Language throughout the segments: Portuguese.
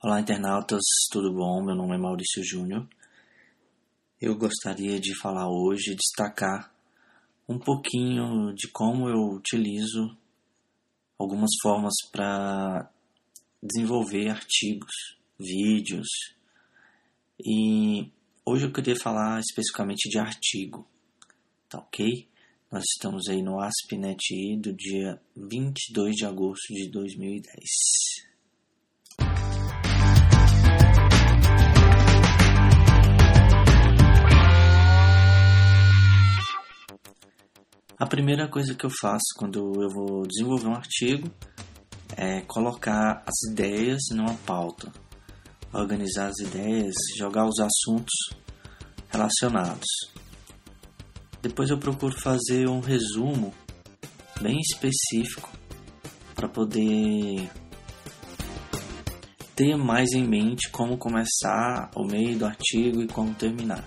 Olá, internautas, tudo bom? Meu nome é Maurício Júnior. Eu gostaria de falar hoje, destacar um pouquinho de como eu utilizo algumas formas para desenvolver artigos, vídeos. E hoje eu queria falar especificamente de artigo, tá ok? Nós estamos aí no AspNet do dia 22 de agosto de 2010. A primeira coisa que eu faço quando eu vou desenvolver um artigo é colocar as ideias numa pauta, organizar as ideias, jogar os assuntos relacionados. Depois eu procuro fazer um resumo bem específico para poder ter mais em mente como começar o meio do artigo e como terminar.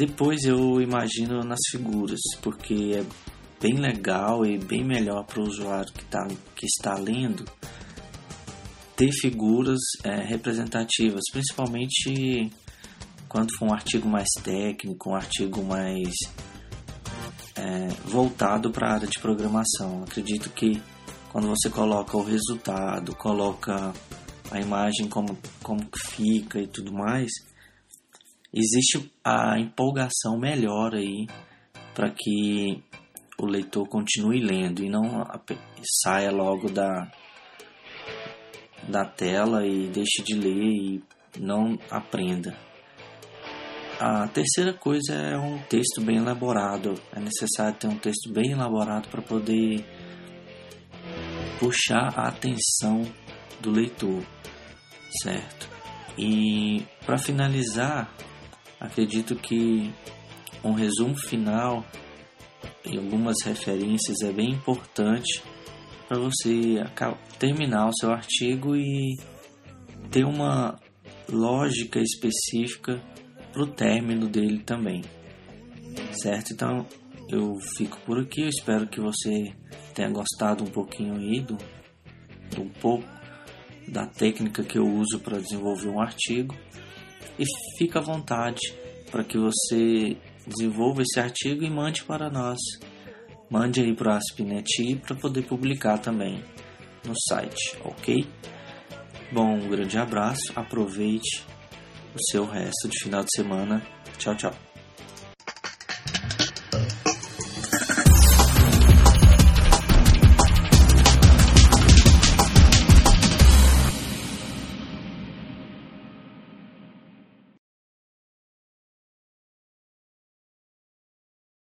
Depois eu imagino nas figuras, porque é bem legal e bem melhor para o usuário que, tá, que está lendo ter figuras é, representativas, principalmente quando for um artigo mais técnico, um artigo mais é, voltado para a área de programação. Acredito que quando você coloca o resultado, coloca a imagem como, como fica e tudo mais, existe a empolgação melhor aí para que o leitor continue lendo e não saia logo da, da tela e deixe de ler e não aprenda. A terceira coisa é um texto bem elaborado. É necessário ter um texto bem elaborado para poder puxar a atenção do leitor, certo? E para finalizar, Acredito que um resumo final e algumas referências é bem importante para você terminar o seu artigo e ter uma lógica específica para o término dele também. Certo? Então eu fico por aqui. Eu espero que você tenha gostado um pouquinho aí do, do um pouco da técnica que eu uso para desenvolver um artigo e fica à vontade para que você desenvolva esse artigo e mande para nós. Mande aí para o AspNet para poder publicar também no site, ok? Bom, um grande abraço, aproveite o seu resto de final de semana. Tchau, tchau.